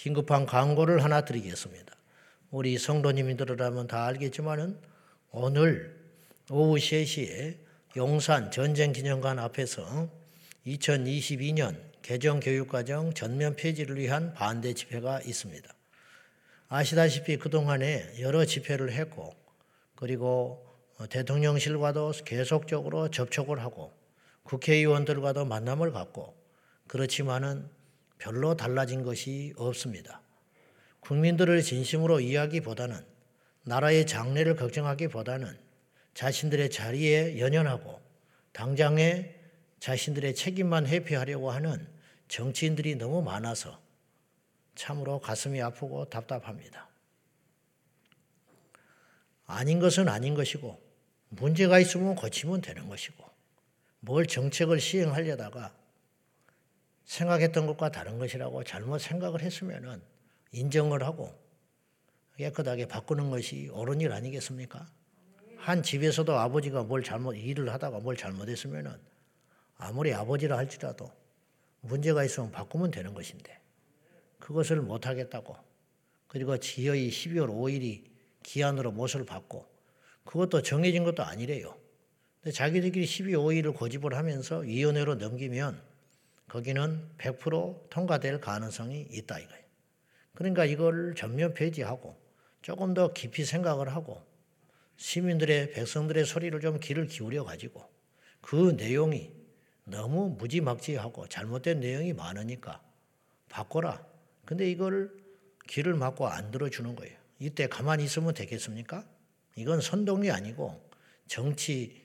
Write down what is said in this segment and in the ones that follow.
긴급한 광고를 하나 드리겠습니다. 우리 성도님들이라면 다 알겠지만은 오늘 오후 3시에 용산 전쟁기념관 앞에서 2022년 개정교육과정 전면 폐지를 위한 반대 집회가 있습니다. 아시다시피 그동안에 여러 집회를 했고 그리고 대통령실과도 계속적으로 접촉을 하고 국회의원들과도 만남을 갖고 그렇지만은 별로 달라진 것이 없습니다. 국민들을 진심으로 이야기보다는 나라의 장래를 걱정하기보다는 자신들의 자리에 연연하고 당장에 자신들의 책임만 회피하려고 하는 정치인들이 너무 많아서 참으로 가슴이 아프고 답답합니다. 아닌 것은 아닌 것이고 문제가 있으면 고치면 되는 것이고 뭘 정책을 시행하려다가 생각했던 것과 다른 것이라고 잘못 생각을 했으면 인정을 하고 깨끗하게 바꾸는 것이 옳은 일 아니겠습니까? 한 집에서도 아버지가 뭘 잘못 일을 하다가 뭘 잘못했으면 아무리 아버지라 할지라도 문제가 있으면 바꾸면 되는 것인데 그것을 못 하겠다고 그리고 지여의 12월 5일이 기한으로 못을 받고 그것도 정해진 것도 아니래요. 근데 자기들끼리 12월 5일을 고집을 하면서 위원회로 넘기면 거기는 100% 통과될 가능성이 있다 이거예요. 그러니까 이걸 전면 폐지하고 조금 더 깊이 생각을 하고 시민들의 백성들의 소리를 좀 귀를 기울여 가지고 그 내용이 너무 무지막지하고 잘못된 내용이 많으니까 바꿔라. 근데 이걸 귀를 막고 안 들어주는 거예요. 이때 가만히 있으면 되겠습니까? 이건 선동이 아니고 정치,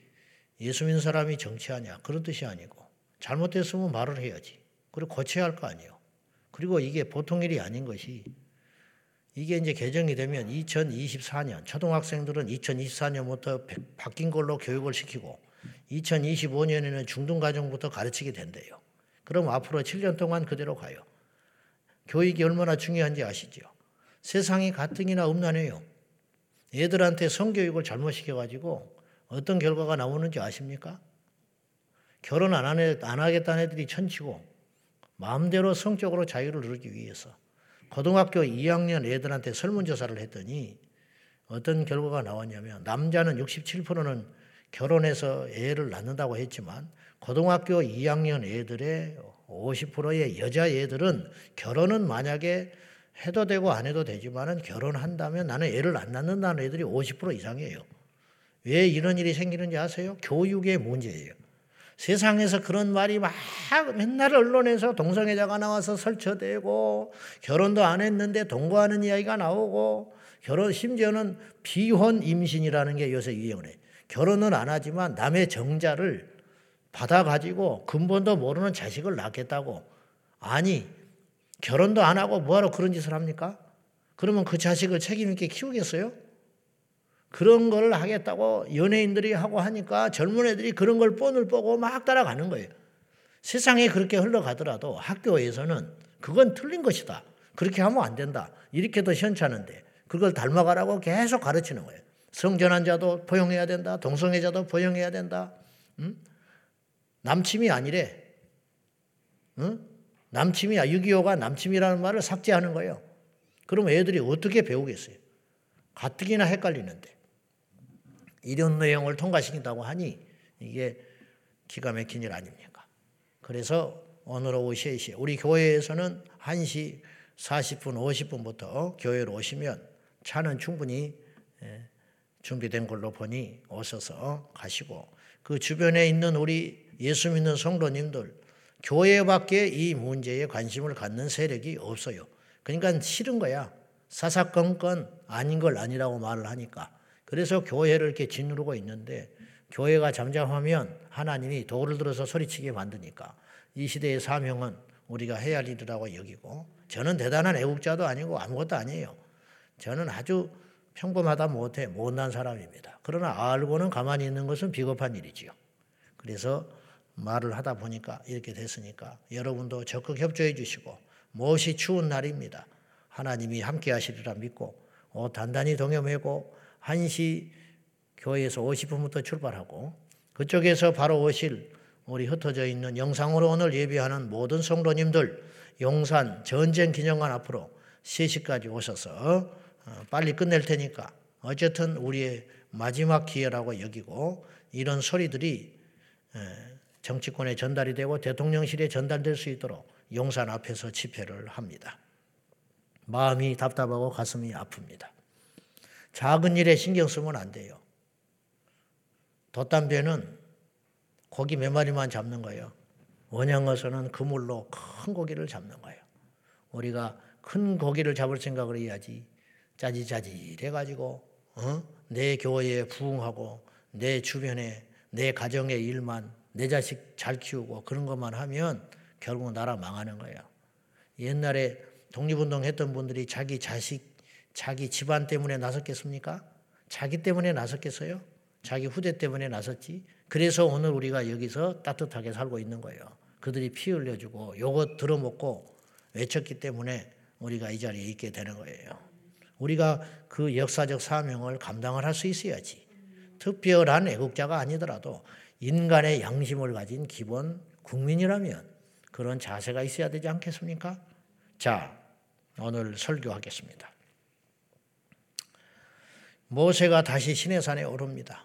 예수 믿는 사람이 정치하냐. 그런 뜻이 아니고 잘못됐으면 말을 해야지. 그리고 고쳐야 할 거 아니에요. 그리고 이게 보통 일이 아닌 것이 이게 이제 개정이 되면 2024년 초등학생들은 2024년부터 바뀐 걸로 교육을 시키고 2025년에는 중등가정부터 가르치게 된대요. 그럼 앞으로 7년 동안 그대로 가요. 교육이 얼마나 중요한지 아시죠? 세상이 가뜩이나 음란해요. 애들한테 성교육을 잘못 시켜가지고 어떤 결과가 나오는지 아십니까? 결혼 안, 하네, 안 하겠다는 애들이 천치고 마음대로 성적으로 자유를 누리기 위해서 고등학교 2학년 애들한테 설문조사를 했더니 어떤 결과가 나왔냐면 남자는 67%는 결혼해서 애를 낳는다고 했지만 고등학교 2학년 애들의 50%의 여자 애들은 결혼은 만약에 해도 되고 안 해도 되지만은 결혼한다면 나는 애를 안 낳는다는 애들이 50% 이상이에요. 왜 이런 일이 생기는지 아세요? 교육의 문제예요. 세상에서 그런 말이 막 맨날 언론에서 동성애자가 나와서 설쳐대고 결혼도 안 했는데 동거하는 이야기가 나오고 결혼 심지어는 비혼 임신이라는 게 요새 유행을 해. 결혼은 안 하지만 남의 정자를 받아 가지고 근본도 모르는 자식을 낳겠다고. 아니, 결혼도 안 하고 뭐하러 그런 짓을 합니까? 그러면 그 자식을 책임 있게 키우겠어요? 그런 걸 하겠다고 연예인들이 하고 하니까 젊은 애들이 그런 걸 뻔을 보고 막 따라가는 거예요. 세상에 그렇게 흘러가더라도 학교에서는 그건 틀린 것이다. 그렇게 하면 안 된다. 이렇게 도 현찮은데 그걸 닮아가라고 계속 가르치는 거예요. 성전환 자도 포용해야 된다. 동성애자도 포용해야 된다. 응? 남침이 아니래. 응? 남침이야. 6.25가 남침이라는 말을 삭제하는 거예요. 그럼 애들이 어떻게 배우겠어요? 가뜩이나 헷갈리는데. 이런 내용을 통과시킨다고 하니 이게 기가 막힌 일 아닙니까? 그래서 오늘 오후 3시 우리 교회에서는 1시 40분, 50분부터 교회로 오시면 차는 충분히 예, 준비된 걸로 보니 오셔서 가시고 그 주변에 있는 우리 예수 믿는 성도님들 교회밖에 이 문제에 관심을 갖는 세력이 없어요. 그러니까 싫은 거야. 사사건건 아닌 걸 아니라고 말을 하니까. 그래서 교회를 이렇게 짓누르고 있는데 교회가 잠잠하면 하나님이 도를 들어서 소리치게 만드니까 이 시대의 사명은 우리가 해야 할 일이라고 여기고 저는 대단한 애국자도 아니고 아무것도 아니에요. 저는 아주 평범하다 못해 못난 사람입니다. 그러나 알고는 가만히 있는 것은 비겁한 일이지요. 그래서 말을 하다 보니까 이렇게 됐으니까 여러분도 적극 협조해 주시고 무엇이 추운 날입니다. 하나님이 함께 하시리라 믿고 어, 단단히 동요매고 1시 교회에서 50분부터 출발하고 그쪽에서 바로 오실 우리 흩어져 있는 영상으로 오늘 예배하는 모든 성도님들 용산 전쟁 기념관 앞으로 3시까지 오셔서 어, 빨리 끝낼 테니까 어쨌든 우리의 마지막 기회라고 여기고 이런 소리들이 정치권에 전달이 되고 대통령실에 전달될 수 있도록 용산 앞에서 집회를 합니다. 마음이 답답하고 가슴이 아픕니다. 작은 일에 신경 쓰면 안 돼요. 돛담배는 고기 몇 마리만 잡는 거예요. 원양어선은 그물로 큰 고기를 잡는 거예요. 우리가 큰 고기를 잡을 생각을 해야지 짜지짜지해가지고 어? 내 교회에 부응하고 내 주변에 내 가정의 일만 내 자식 잘 키우고 그런 것만 하면 결국 나라 망하는 거예요. 옛날에 독립운동 했던 분들이 자기 자식, 자기 집안 때문에 나섰겠습니까? 자기 때문에 나섰겠어요? 자기 후대 때문에 나섰지. 그래서 오늘 우리가 여기서 따뜻하게 살고 있는 거예요. 그들이 피 흘려주고 요거 들어먹고 외쳤기 때문에 우리가 이 자리에 있게 되는 거예요. 우리가 그 역사적 사명을 감당을 할 수 있어야지. 특별한 애국자가 아니더라도 인간의 양심을 가진 기본 국민이라면 그런 자세가 있어야 되지 않겠습니까? 자, 오늘 설교하겠습니다. 모세가 다시 시내산에 오릅니다.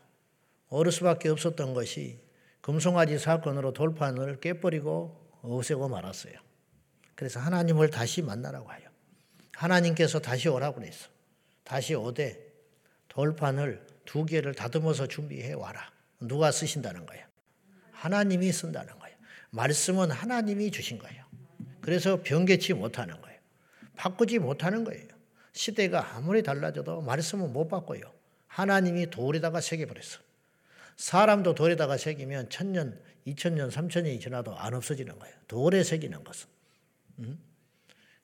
오를 수밖에 없었던 것이 금송아지 사건으로 돌판을 깨버리고 없애고 말았어요. 그래서 하나님을 다시 만나라고 해요. 하나님께서 다시 오라고 그랬어. 다시 오되 돌판을 두 개를 다듬어서 준비해 와라. 누가 쓰신다는 거예요? 하나님이 쓴다는 거예요. 말씀은 하나님이 주신 거예요. 그래서 변개치 못하는 거예요. 바꾸지 못하는 거예요. 시대가 아무리 달라져도 말씀은 못 바꿔요. 하나님이 돌에다가 새겨버렸어. 사람도 돌에다가 새기면 천년, 이천년, 삼천년이 지나도 안 없어지는 거예요. 돌에 새기는 것은. 음?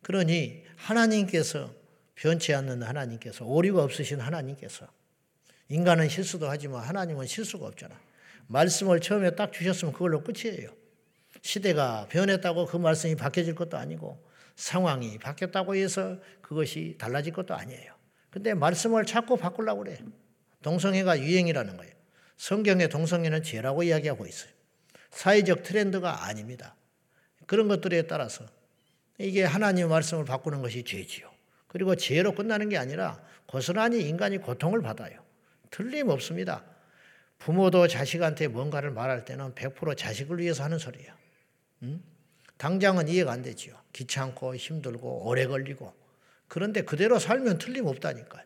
그러니 하나님께서 변치 않는 하나님께서 오류가 없으신 하나님께서 인간은 실수도 하지만 하나님은 실수가 없잖아. 말씀을 처음에 딱 주셨으면 그걸로 끝이에요. 시대가 변했다고 그 말씀이 바뀌어질 것도 아니고 상황이 바뀌었다고 해서 그것이 달라질 것도 아니에요. 근데 말씀을 자꾸 바꾸려고 그래. 동성애가 유행이라는 거예요. 성경에 동성애는 죄라고 이야기하고 있어요. 사회적 트렌드가 아닙니다. 그런 것들에 따라서 이게 하나님의 말씀을 바꾸는 것이 죄지요. 그리고 죄로 끝나는 게 아니라 고스란히 인간이 고통을 받아요. 틀림없습니다. 부모도 자식한테 뭔가를 말할 때는 100% 자식을 위해서 하는 소리예요. 음? 당장은 이해가 안 되지요. 귀찮고 힘들고 오래 걸리고. 그런데 그대로 살면 틀림없다니까요.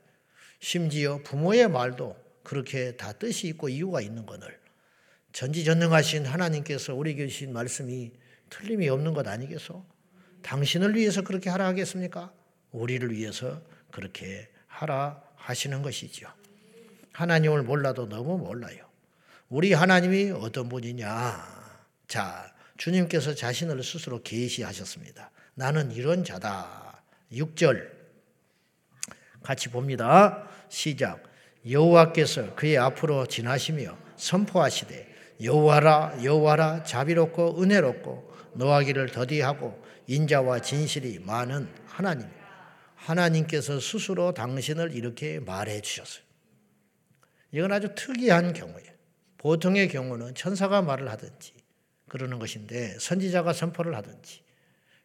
심지어 부모의 말도 그렇게 다 뜻이 있고 이유가 있는 것을 전지전능하신 하나님께서 우리 계신 말씀이 틀림이 없는 것 아니겠소? 당신을 위해서 그렇게 하라 하겠습니까? 우리를 위해서 그렇게 하라 하시는 것이죠. 하나님을 몰라도 너무 몰라요. 우리 하나님이 어떤 분이냐? 자, 주님께서 자신을 스스로 계시하셨습니다. 나는 이런 자다. 6절 같이 봅니다. 시작. 여호와께서 그의 앞으로 지나시며 선포하시되 여호와라 여호와라 자비롭고 은혜롭고 노하기를 더디하고 인자와 진실이 많은 하나님. 하나님께서 스스로 당신을 이렇게 말해 주셨어요. 이건 아주 특이한 경우예요. 보통의 경우는 천사가 말을 하든지 그러는 것인데 선지자가 선포를 하든지.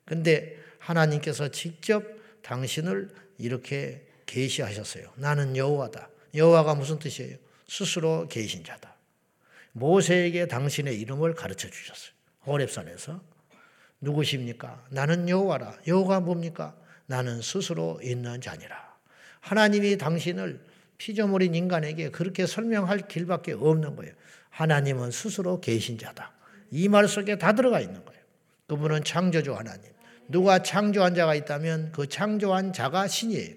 근데 하나님께서 직접 당신을 이렇게 계시하셨어요. 나는 여호와다. 여호와가 무슨 뜻이에요? 스스로 계신 자다. 모세에게 당신의 이름을 가르쳐 주셨어요. 호렙산에서 누구십니까? 나는 여호와라. 여호가 뭡니까? 나는 스스로 있는 자니라. 하나님이 당신을 피조물인 인간에게 그렇게 설명할 길밖에 없는 거예요. 하나님은 스스로 계신 자다. 이 말 속에 다 들어가 있는 거예요. 그분은 창조주 하나님. 누가 창조한 자가 있다면 그 창조한 자가 신이에요.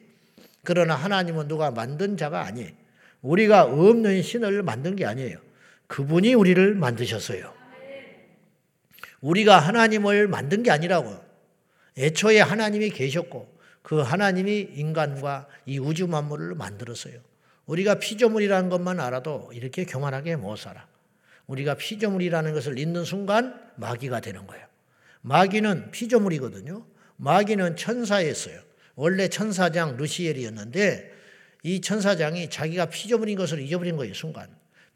그러나 하나님은 누가 만든 자가 아니에요. 우리가 없는 신을 만든 게 아니에요. 그분이 우리를 만드셨어요. 우리가 하나님을 만든 게 아니라고. 애초에 하나님이 계셨고 그 하나님이 인간과 이 우주 만물을 만들었어요. 우리가 피조물이라는 것만 알아도 이렇게 교만하게 못 살아. 우리가 피조물이라는 것을 잊는 순간 마귀가 되는 거예요. 마귀는 피조물이거든요. 마귀는 천사였어요. 원래 천사장 루시엘이었는데 이 천사장이 자기가 피조물인 것을 잊어버린 거예요, 순간.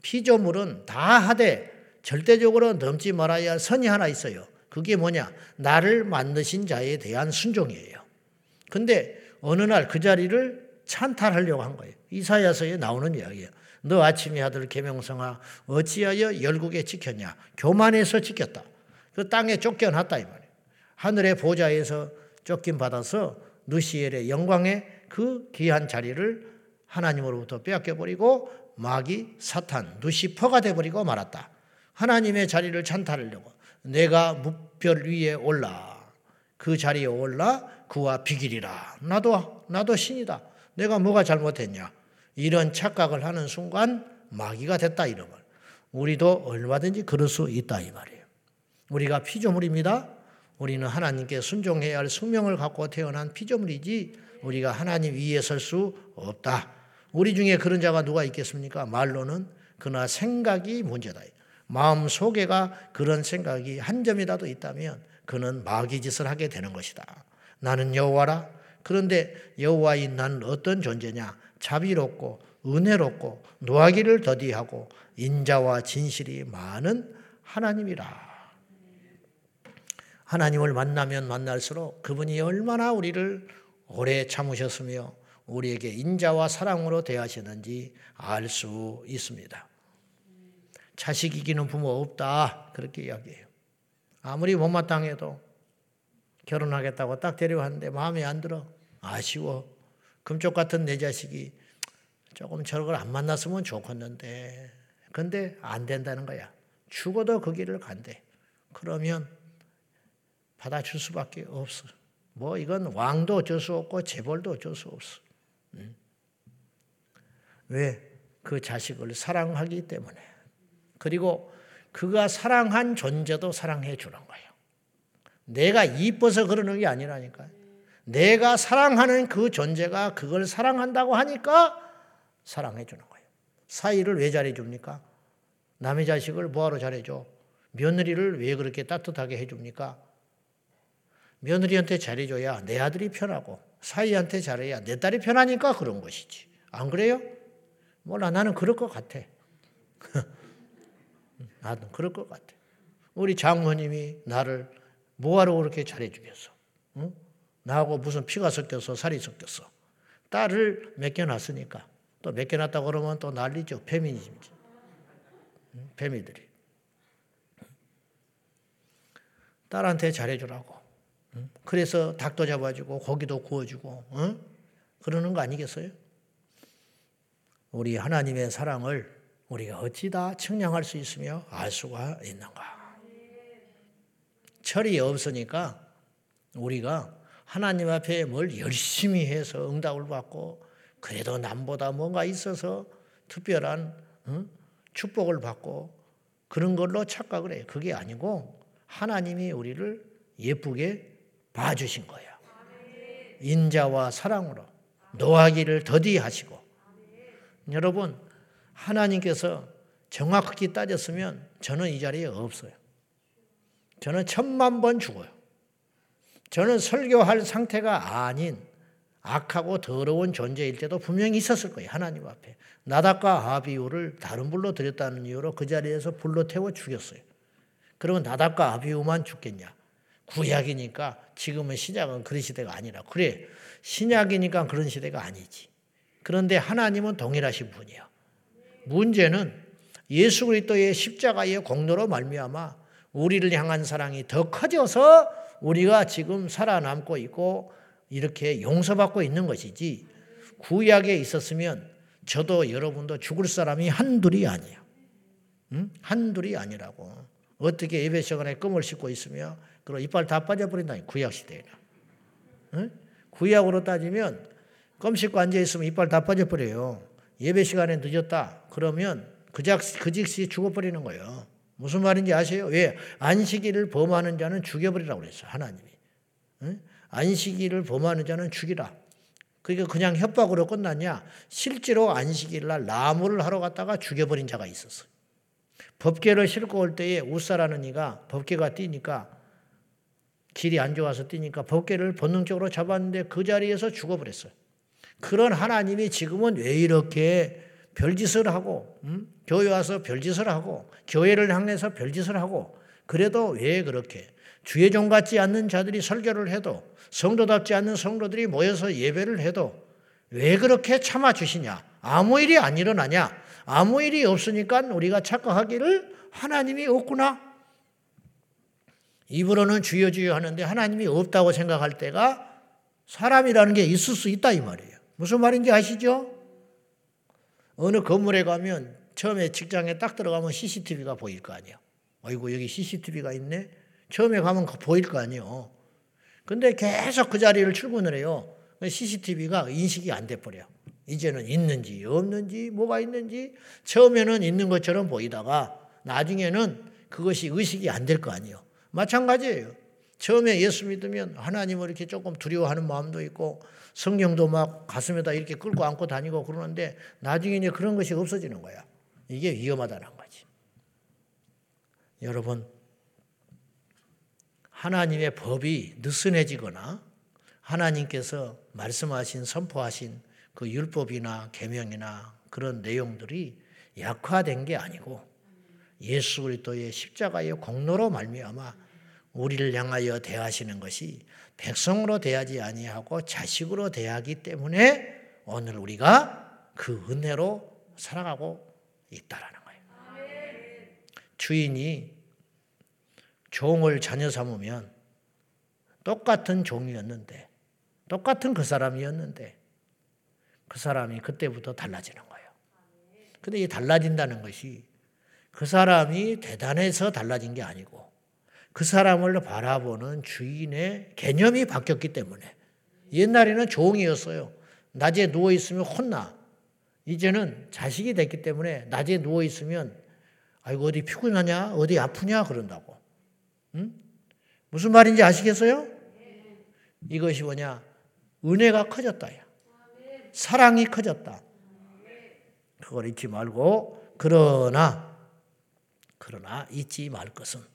피조물은 다 하되 절대적으로 넘지 말아야 할 선이 하나 있어요. 그게 뭐냐? 나를 만드신 자에 대한 순종이에요. 근데 어느 날 그 자리를 찬탈하려고 한 거예요. 이사야서에 나오는 이야기예요. 너 아침의 아들 계명성아 어찌하여 열국에 지켰냐? 교만해서 지켰다. 그 땅에 쫓겨났다 이 말이에요. 하늘의 보좌에서 쫓김 받아서 누시엘의 영광의 그 귀한 자리를 하나님으로부터 빼앗겨 버리고 마귀 사탄 누시퍼가 돼 버리고 말았다. 하나님의 자리를 찬탈하려고 내가 묵별 위에 올라 그 자리에 올라 그와 비길이라. 나도 나도 신이다. 내가 뭐가 잘못했냐? 이런 착각을 하는 순간 마귀가 됐다 이런 말. 우리도 얼마든지 그럴 수 있다 이 말이에요. 우리가 피조물입니다. 우리는 하나님께 순종해야 할 숙명을 갖고 태어난 피조물이지 우리가 하나님 위에 설 수 없다. 우리 중에 그런 자가 누가 있겠습니까? 말로는 그나 생각이 문제다. 마음 속에가 그런 생각이 한 점이라도 있다면 그는 마귀 짓을 하게 되는 것이다. 나는 여호와라. 그런데 여호와인 나는 어떤 존재냐? 자비롭고 은혜롭고 노하기를 더디하고 인자와 진실이 많은 하나님이라. 하나님을 만나면 만날수록 그분이 얼마나 우리를 오래 참으셨으며 우리에게 인자와 사랑으로 대하시는지 알 수 있습니다. 자식 이기는 부모 없다. 그렇게 이야기해요. 아무리 못마땅해도 결혼하겠다고 딱 데려왔는데 마음에 안 들어. 아쉬워. 금쪽 같은 내 자식이 조금 저걸 안 만났으면 좋겠는데. 근데 안 된다는 거야. 죽어도 그 길을 간대. 그러면 받아줄 수밖에 없어. 뭐 이건 왕도 어쩔 수 없고 재벌도 어쩔 수 없어. 왜? 그 자식을 사랑하기 때문에. 그리고 그가 사랑한 존재도 사랑해 주는 거예요. 내가 이뻐서 그러는 게 아니라니까요. 내가 사랑하는 그 존재가 그걸 사랑한다고 하니까 사랑해 주는 거예요. 사이를 왜 잘해 줍니까? 남의 자식을 뭐하러 잘해 줘? 며느리를 왜 그렇게 따뜻하게 해 줍니까? 며느리한테 잘해 줘야 내 아들이 편하고 사이한테 잘해야 내 딸이 편하니까 그런 것이지. 안 그래요? 몰라 나는 그럴 것 같아. 나도 그럴 것 같아. 우리 장모님이 나를 뭐하러 그렇게 잘해주겠어? 응? 나하고 무슨 피가 섞여서 살이 섞였어. 딸을 맡겨놨으니까. 또 맡겨놨다 그러면 또 난리죠. 페미니즘이지. 페미들이. 딸한테 잘해주라고. 그래서 닭도 잡아주고 고기도 구워주고 응? 그러는 거 아니겠어요? 우리 하나님의 사랑을 우리가 어찌 다 측량할 수 있으며 알 수가 있는가? 철이 없으니까 우리가 하나님 앞에 뭘 열심히 해서 응답을 받고 그래도 남보다 뭔가 있어서 특별한 응? 축복을 받고 그런 걸로 착각을 해요. 그게 아니고 하나님이 우리를 예쁘게 봐주신 거예요. 인자와 사랑으로 노하기를 더디하시고 여러분 하나님께서 정확하게 따졌으면 저는 이 자리에 없어요. 저는 천만 번 죽어요. 저는 설교할 상태가 아닌 악하고 더러운 존재일 때도 분명히 있었을 거예요. 하나님 앞에. 나답과 아비우를 다른 불로 들였다는 이유로 그 자리에서 불로 태워 죽였어요. 그러면 나답과 아비우만 죽겠냐? 구약이니까 지금은 시작은 그런 시대가 아니라. 그래. 신약이니까 그런 시대가 아니지. 그런데 하나님은 동일하신 분이야. 문제는 예수 그리스도의 십자가의 공로로 말미암아 우리를 향한 사랑이 더 커져서 우리가 지금 살아남고 있고 이렇게 용서받고 있는 것이지 구약에 있었으면 저도 여러분도 죽을 사람이 한둘이 아니야. 응? 한둘이 아니라고. 어떻게 예배 시간에 껌을 씻고 있으며 그리고 이빨 다 빠져버린다. 구약 시대에는. 응? 구약으로 따지면 껌 씻고 앉아 있으면 이빨 다 빠져버려요. 예배 시간에 늦었다. 그러면 그작, 그 즉시 죽어버리는 거예요. 무슨 말인지 아세요? 왜? 안식일을 범하는 자는 죽여버리라고 그랬어요. 하나님이. 응? 안식일을 범하는 자는 죽이라. 그러니까 그냥 협박으로 끝났냐? 실제로 안식일 날 나무를 하러 갔다가 죽여버린 자가 있었어요. 법계를 싣고 올 때에 우사라는 이가 법계가 뛰니까 길이 안 좋아서 뛰니까 법계를 본능적으로 잡았는데 그 자리에서 죽어버렸어요. 그런 하나님이 지금은 왜 이렇게 별짓을 하고 음? 교회 와서 별짓을 하고 교회를 향해서 별짓을 하고 그래도 왜 그렇게 주의 종 같지 않는 자들이 설교를 해도 성도답지 않는 성도들이 모여서 예배를 해도 왜 그렇게 참아 주시냐? 아무 일이 안 일어나냐? 아무 일이 없으니까 우리가 착각하기를 하나님이 없구나. 입으로는 주여 주여 하는데 하나님이 없다고 생각할 때가 사람이라는 게 있을 수 있다 이 말이에요. 무슨 말인지 아시죠? 어느 건물에 가면 처음에 직장에 딱 들어가면 CCTV가 보일 거 아니에요. 어이구 여기 CCTV가 있네. 처음에 가면 보일 거 아니에요. 근데 계속 그 자리를 출근을 해요. CCTV가 인식이 안 돼 버려. 이제는 있는지 없는지 뭐가 있는지 처음에는 있는 것처럼 보이다가 나중에는 그것이 의식이 안 될 거 아니에요. 마찬가지예요. 처음에 예수 믿으면 하나님을 이렇게 조금 두려워하는 마음도 있고 성경도 막 가슴에다 이렇게 끌고 안고 다니고 그러는데 나중에 이제 그런 것이 없어지는 거야. 이게 위험하다는 거지. 여러분, 하나님의 법이 느슨해지거나 하나님께서 말씀하신 선포하신 그 율법이나 계명이나 그런 내용들이 약화된 게 아니고 예수 그리스도의 십자가의 공로로 말미암아 우리를 향하여 대하시는 것이 백성으로 대하지 아니하고 자식으로 대하기 때문에 오늘 우리가 그 은혜로 살아가고 있다라는 거예요. 주인이 종을 자녀 삼으면 똑같은 종이었는데 똑같은 그 사람이었는데 그 사람이 그때부터 달라지는 거예요. 근데 이 달라진다는 것이 그 사람이 대단해서 달라진 게 아니고 그 사람을 바라보는 주인의 개념이 바뀌었기 때문에 옛날에는 종이었어요. 낮에 누워 있으면 혼나. 이제는 자식이 됐기 때문에 낮에 누워 있으면 아이고 어디 피곤하냐 어디 아프냐 그런다고. 응? 무슨 말인지 아시겠어요? 이것이 뭐냐? 은혜가 커졌다야. 사랑이 커졌다. 그걸 잊지 말고 그러나 그러나 잊지 말 것은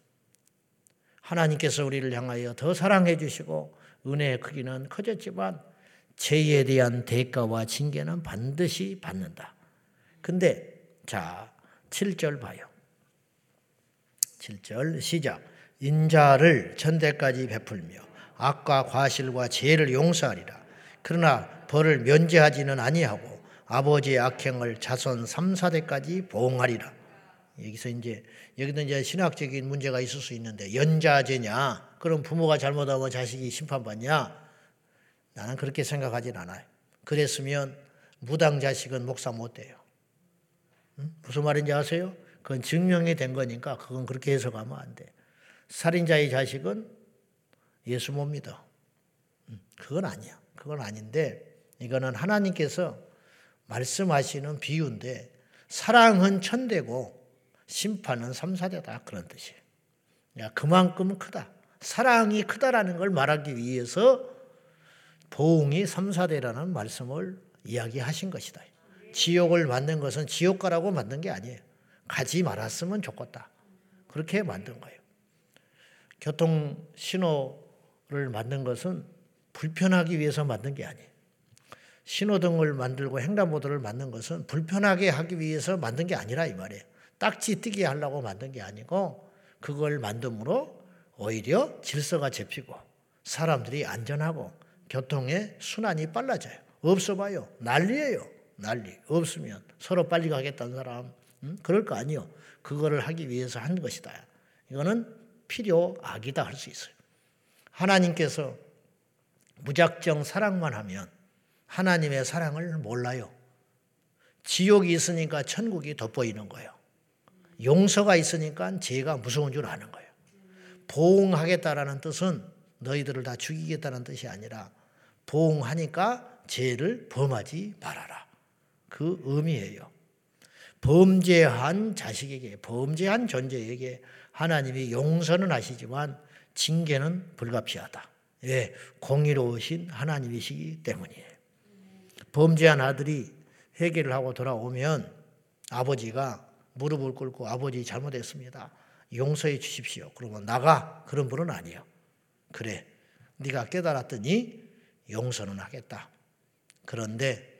하나님께서 우리를 향하여 더 사랑해 주시고 은혜의 크기는 커졌지만 죄에 대한 대가와 징계는 반드시 받는다. 근데 자, 7절 봐요. 7절 시작. 인자를 전대까지 베풀며 악과 과실과 죄를 용서하리라. 그러나 벌을 면제하지는 아니하고 아버지의 악행을 자손 3, 4대까지 보응하리라. 여기서 이제 여기도 이제 신학적인 문제가 있을 수 있는데 연자제냐? 그럼 부모가 잘못하면 자식이 심판받냐? 나는 그렇게 생각하진 않아요. 그랬으면 무당 자식은 목사 못 돼요. 응? 무슨 말인지 아세요? 그건 증명이 된 거니까 그건 그렇게 해석하면 안 돼. 살인자의 자식은 예수 못 믿어. 그건 아니야. 그건 아닌데 이거는 하나님께서 말씀하시는 비유인데 사랑은 천대고 심판은 삼사대다 그런 뜻이에요. 그만큼 크다. 사랑이 크다라는 걸 말하기 위해서 보응이 삼사대라는 말씀을 이야기하신 것이다. 지옥을 만든 것은 지옥 가라고 만든 게 아니에요. 가지 말았으면 좋겠다. 그렇게 만든 거예요. 교통 신호를 만든 것은 불편하기 위해서 만든 게 아니에요. 신호등을 만들고 횡단보도를 만든 것은 불편하게 하기 위해서 만든 게 아니라 이 말이에요. 딱지 뜨게 하려고 만든 게 아니고 그걸 만듦으로 오히려 질서가 잡히고 사람들이 안전하고 교통의 순환이 빨라져요. 없어 봐요. 난리예요. 난리. 없으면 서로 빨리 가겠다는 사람 음? 그럴 거 아니요. 그거를 하기 위해서 한 것이다. 이거는 필요악이다 할 수 있어요. 하나님께서 무작정 사랑만 하면 하나님의 사랑을 몰라요. 지옥이 있으니까 천국이 돋보이는 거예요. 용서가 있으니까 죄가 무서운 줄 아는 거예요. 보응하겠다라는 뜻은 너희들을 다 죽이겠다는 뜻이 아니라 보응하니까 죄를 범하지 말아라. 그 의미예요. 범죄한 자식에게, 범죄한 존재에게 하나님이 용서는 하시지만 징계는 불가피하다. 왜? 공의로우신 하나님이시기 때문이에요. 범죄한 아들이 회개를 하고 돌아오면 아버지가 무릎을 꿇고 아버지 잘못했습니다. 용서해 주십시오. 그러면 나가 그런 분은 아니에요. 그래 네가 깨달았더니 용서는 하겠다. 그런데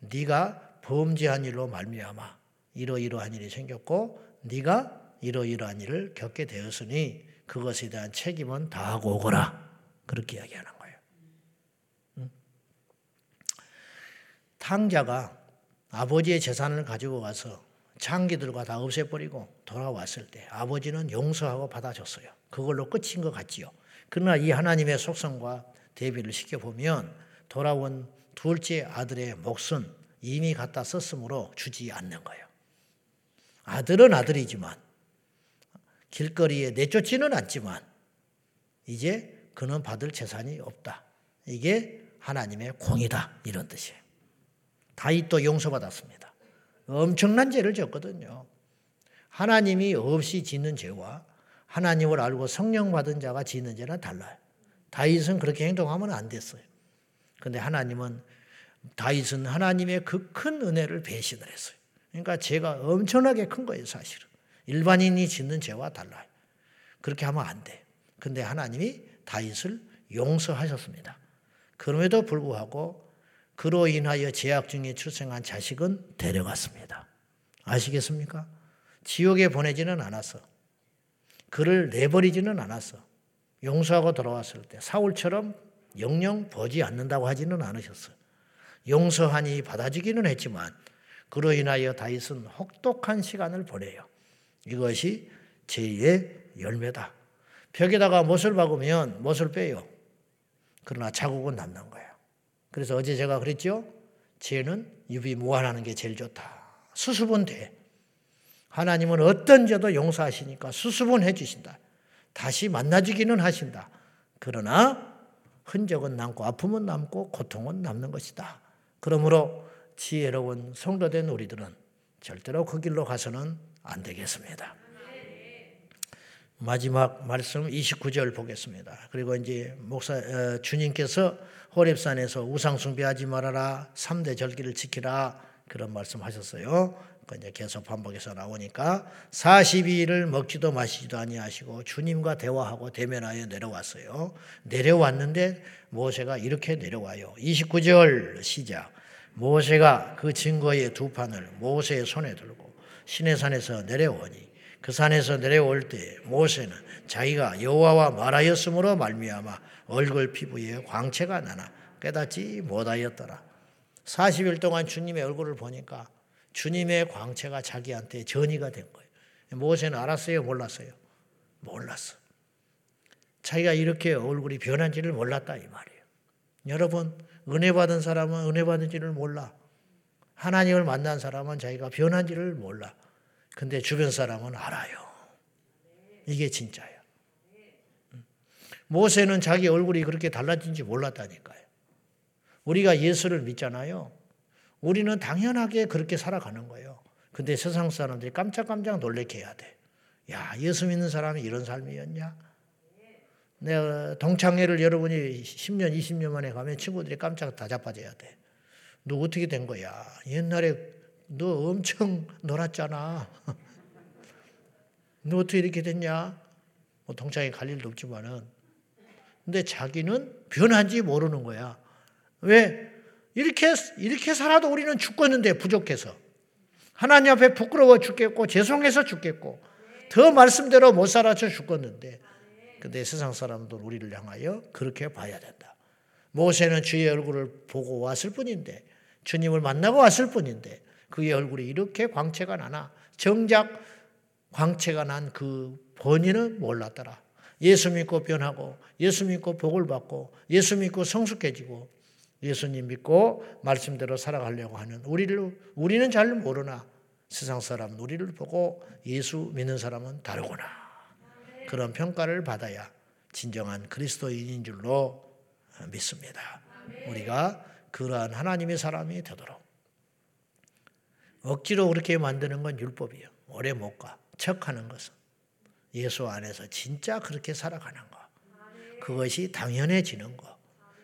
네가 범죄한 일로 말미암아 이러이러한 일이 생겼고 네가 이러이러한 일을 겪게 되었으니 그것에 대한 책임은 다하고 오거라. 그렇게 이야기하는 거예요. 응? 탕자가 아버지의 재산을 가지고 가서 장기들과 다 없애버리고 돌아왔을 때 아버지는 용서하고 받아줬어요. 그걸로 끝인 것 같지요. 그러나 이 하나님의 속성과 대비를 시켜보면 돌아온 둘째 아들의 몫은 이미 갖다 썼으므로 주지 않는 거예요. 아들은 아들이지만 길거리에 내쫓지는 않지만 이제 그는 받을 재산이 없다. 이게 하나님의 공이다. 이런 뜻이에요. 다윗도 용서받았습니다. 엄청난 죄를 졌거든요. 하나님이 없이 짓는 죄와 하나님을 알고 성령 받은 자가 짓는 죄는 달라요. 다윗은 그렇게 행동하면 안 됐어요. 근데 하나님은 다윗은 하나님의 그 큰 은혜를 배신을 했어요. 그러니까 죄가 엄청나게 큰 거예요, 사실은. 일반인이 짓는 죄와 달라요. 그렇게 하면 안 돼. 근데 하나님이 다윗을 용서하셨습니다. 그럼에도 불구하고 그로 인하여 제약 중에 출생한 자식은 데려갔습니다. 아시겠습니까? 지옥에 보내지는 않았어. 그를 내버리지는 않았어. 용서하고 돌아왔을 때 사울처럼 영영 보지 않는다고 하지는 않으셨어요. 용서하니 받아주기는 했지만 그로 인하여 다윗은 혹독한 시간을 보내요. 이것이 죄의 열매다. 벽에다가 못을 박으면 못을 빼요. 그러나 자국은 남는 거예요. 그래서 어제 제가 그랬죠? 죄는 유비 무한하는 게 제일 좋다. 수습은 돼. 하나님은 어떤 죄도 용서하시니까 수습은 해주신다. 다시 만나주기는 하신다. 그러나 흔적은 남고 아픔은 남고 고통은 남는 것이다. 그러므로 지혜로운 성도된 우리들은 절대로 그 길로 가서는 안 되겠습니다. 마지막 말씀 29절 보겠습니다. 그리고 이제 목사 어, 주님께서 호렙산에서 우상 숭배하지 말아라. 3대 절기를 지키라. 그런 말씀 하셨어요. 그 이제 계속 반복해서 나오니까 42일을 먹지도 마시지도 아니하시고 주님과 대화하고 대면하여 내려왔어요. 내려왔는데 모세가 이렇게 내려와요. 29절 시작. 모세가 그 증거의 두 판을 모세의 손에 들고 시내산에서 내려오니 그 산에서 내려올 때 모세는 자기가 여호와와 말하였으므로 말미암아 얼굴 피부에 광채가 나나 깨닫지 못하였더라. 40일 동안 주님의 얼굴을 보니까 주님의 광채가 자기한테 전이가 된 거예요. 모세는 알았어요, 몰랐어요? 몰랐어. 자기가 이렇게 얼굴이 변한지를 몰랐다 이 말이에요. 여러분 은혜 받은 사람은 은혜 받은지를 몰라. 하나님을 만난 사람은 자기가 변한지를 몰라. 근데 주변 사람은 알아요. 이게 진짜예요. 모세는 자기 얼굴이 그렇게 달라진지 몰랐다니까요. 우리가 예수를 믿잖아요. 우리는 당연하게 그렇게 살아가는 거예요. 근데 세상 사람들이 깜짝깜짝 놀래게 해야 돼. 야, 예수 믿는 사람이 이런 삶이었냐? 내가 동창회를 여러분이 10년, 20년 만에 가면 친구들이 깜짝 다 자빠져야 돼. 너 어떻게 된 거야? 옛날에 너 엄청 놀았잖아. 너 어떻게 이렇게 됐냐? 뭐 동창회 갈 일도 없지만은. 근데 자기는 변한지 모르는 거야. 왜? 이렇게, 이렇게 살아도 우리는 죽겠는데 부족해서. 하나님 앞에 부끄러워 죽겠고, 죄송해서 죽겠고, 더 말씀대로 못 살아서 죽겠는데. 근데 세상 사람들 우리를 향하여 그렇게 봐야 된다. 모세는 주의 얼굴을 보고 왔을 뿐인데, 주님을 만나고 왔을 뿐인데, 그의 얼굴이 이렇게 광채가 나나, 정작 광채가 난 그 본인은 몰랐더라. 예수 믿고 변하고, 예수 믿고 복을 받고, 예수 믿고 성숙해지고, 예수님 믿고 말씀대로 살아가려고 하는 우리를 우리는 잘 모르나 세상 사람 우리를 보고 예수 믿는 사람은 다르구나. 그런 평가를 받아야 진정한 그리스도인인 줄로 믿습니다. 우리가 그러한 하나님의 사람이 되도록 억지로 그렇게 만드는 건 율법이에요. 오래 못 가. 척하는 것은 예수 안에서 진짜 그렇게 살아가는 거. 그것이 당연해지는 거.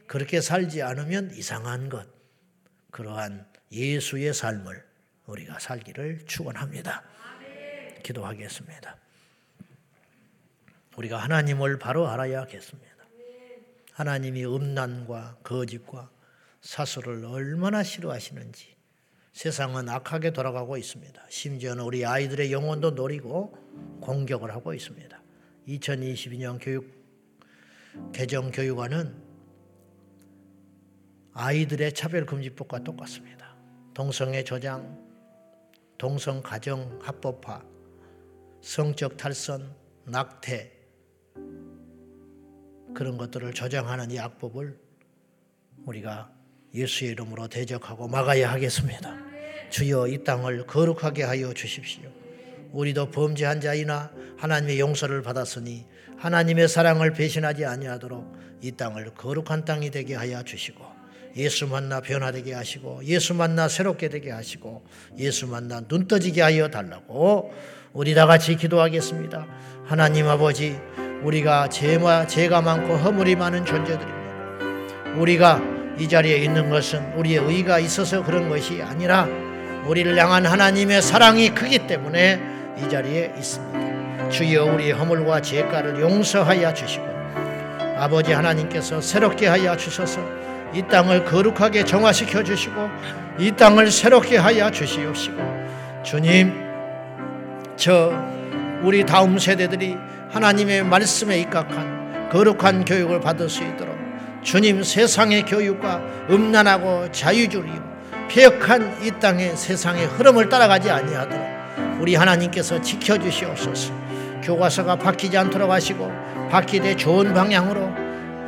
그렇게 살지 않으면 이상한 것. 그러한 예수의 삶을 우리가 살기를 축원합니다. 기도하겠습니다. 우리가 하나님을 바로 알아야겠습니다. 하나님이 음란과 거짓과 사수를 얼마나 싫어하시는지 세상은 악하게 돌아가고 있습니다. 심지어는 우리 아이들의 영혼도 노리고 공격을 하고 있습니다. 2022년 교육 개정 교육안은 아이들의 차별금지법과 똑같습니다. 동성애 조장, 동성 가정 합법화, 성적 탈선, 낙태 그런 것들을 조장하는 이 악법을 우리가 예수의 이름으로 대적하고 막아야 하겠습니다. 주여 이 땅을 거룩하게 하여 주십시오. 우리도 범죄한 자이나 하나님의 용서를 받았으니 하나님의 사랑을 배신하지 아니하도록 이 땅을 거룩한 땅이 되게 하여 주시고 예수 만나 변화되게 하시고 예수 만나 새롭게 되게 하시고 예수 만나 눈 떠지게 하여 달라고 우리 다 같이 기도하겠습니다. 하나님 아버지 우리가 죄가 많고 허물이 많은 존재들입니다. 우리가 이 자리에 있는 것은 우리의 의가 있어서 그런 것이 아니라 우리를 향한 하나님의 사랑이 크기 때문에 이 자리에 있습니다. 주여 우리의 허물과 죄가를 용서하여 주시고 아버지 하나님께서 새롭게 하여 주셔서 이 땅을 거룩하게 정화시켜 주시고 이 땅을 새롭게 하여 주시옵시고 주님 저 우리 다음 세대들이 하나님의 말씀에 입각한 거룩한 교육을 받을 수 있도록 주님 세상의 교육과 음란하고 자유주의요 폐역한 이 땅의 세상의 흐름을 따라가지 아니하도록 우리 하나님께서 지켜주시옵소서. 교과서가 바뀌지 않도록 하시고 바뀌되 좋은 방향으로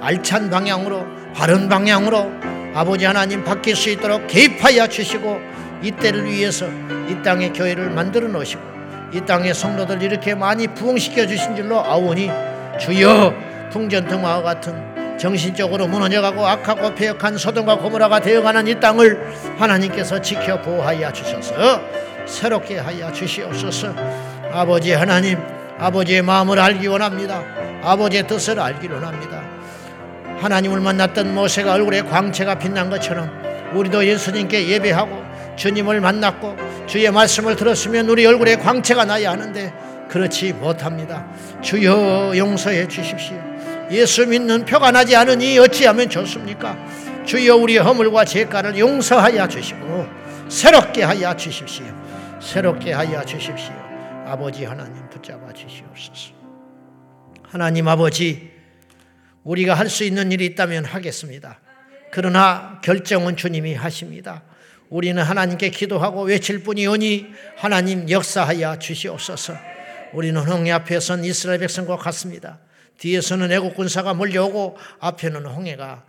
알찬 방향으로 바른 방향으로 아버지 하나님 바뀔 수 있도록 개입하여 주시고 이 때를 위해서 이 땅의 교회를 만들어 놓으시고 이 땅의 성도들 이렇게 많이 부흥시켜 주신 줄로 아오니 주여 풍전등화와 같은 정신적으로 무너져가고 악하고 폐역한 소돔과 고모라가 되어가는 이 땅을 하나님께서 지켜 보호하여 주셔서 새롭게 하여 주시옵소서 아버지 하나님 아버지의 마음을 알기 원합니다 아버지의 뜻을 알기 원합니다 하나님을 만났던 모세가 얼굴에 광채가 빛난 것처럼 우리도 예수님께 예배하고 주님을 만났고 주의 말씀을 들었으면 우리 얼굴에 광채가 나야 하는데 그렇지 못합니다. 주여 용서해 주십시오. 예수 믿는 표가 나지 않으니 어찌하면 좋습니까? 주여 우리 허물과 죄가를 용서하여 주시고 새롭게 하여 주십시오. 새롭게 하여 주십시오. 아버지 하나님 붙잡아 주시옵소서. 하나님 아버지 우리가 할 수 있는 일이 있다면 하겠습니다. 그러나 결정은 주님이 하십니다. 우리는 하나님께 기도하고 외칠 뿐이오니 하나님 역사하여 주시옵소서. 우리는 홍해 앞에 선 이스라엘 백성과 같습니다. 뒤에서는 애국 군사가 몰려오고 앞에는 홍해가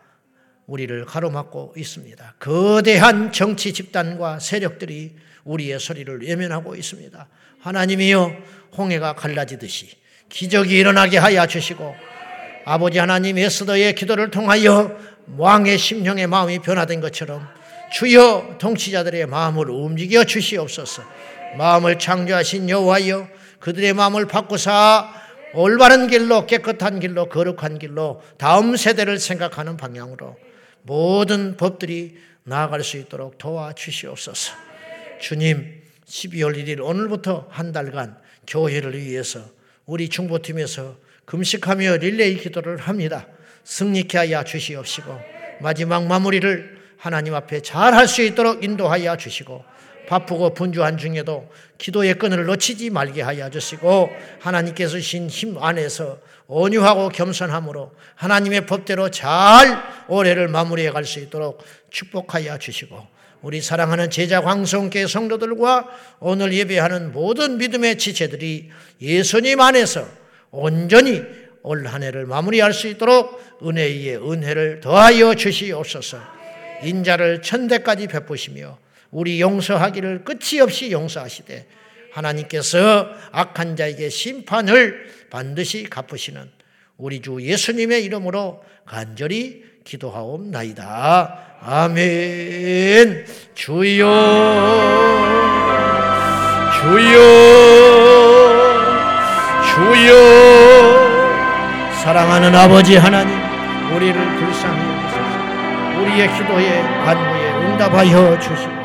우리를 가로막고 있습니다. 거대한 정치 집단과 세력들이 우리의 소리를 외면하고 있습니다. 하나님이여 홍해가 갈라지듯이 기적이 일어나게 하여 주시고 아버지 하나님 에스더의 기도를 통하여 왕의 심령의 마음이 변화된 것처럼 주여 통치자들의 마음을 움직여 주시옵소서. 마음을 창조하신 여호와여 그들의 마음을 바꾸사 올바른 길로 깨끗한 길로 거룩한 길로 다음 세대를 생각하는 방향으로 모든 법들이 나아갈 수 있도록 도와주시옵소서. 주님 12월 1일 오늘부터 한 달간 교회를 위해서 우리 중보팀에서 금식하며 릴레이 기도를 합니다. 승리케 하여 주시옵시고 마지막 마무리를 하나님 앞에 잘 할 수 있도록 인도하여 주시고 바쁘고 분주한 중에도 기도의 끈을 놓치지 말게 하여 주시고 하나님께서 주신 힘 안에서 온유하고 겸손함으로 하나님의 법대로 잘 올해를 마무리해 갈 수 있도록 축복하여 주시고 우리 사랑하는 제자 광성계 성도들과 오늘 예배하는 모든 믿음의 지체들이 예수님 안에서 온전히 올 한 해를 마무리할 수 있도록 은혜의 은혜를 더하여 주시옵소서. 인자를 천대까지 베푸시며 우리 용서하기를 끝이 없이 용서하시되 하나님께서 악한 자에게 심판을 반드시 갚으시는 우리 주 예수님의 이름으로 간절히 기도하옵나이다. 아멘. 주여, 주여. 주여 사랑하는 아버지 하나님 우리를 불쌍히 여기소서 우리의 기도에 간구에 응답하여 주시고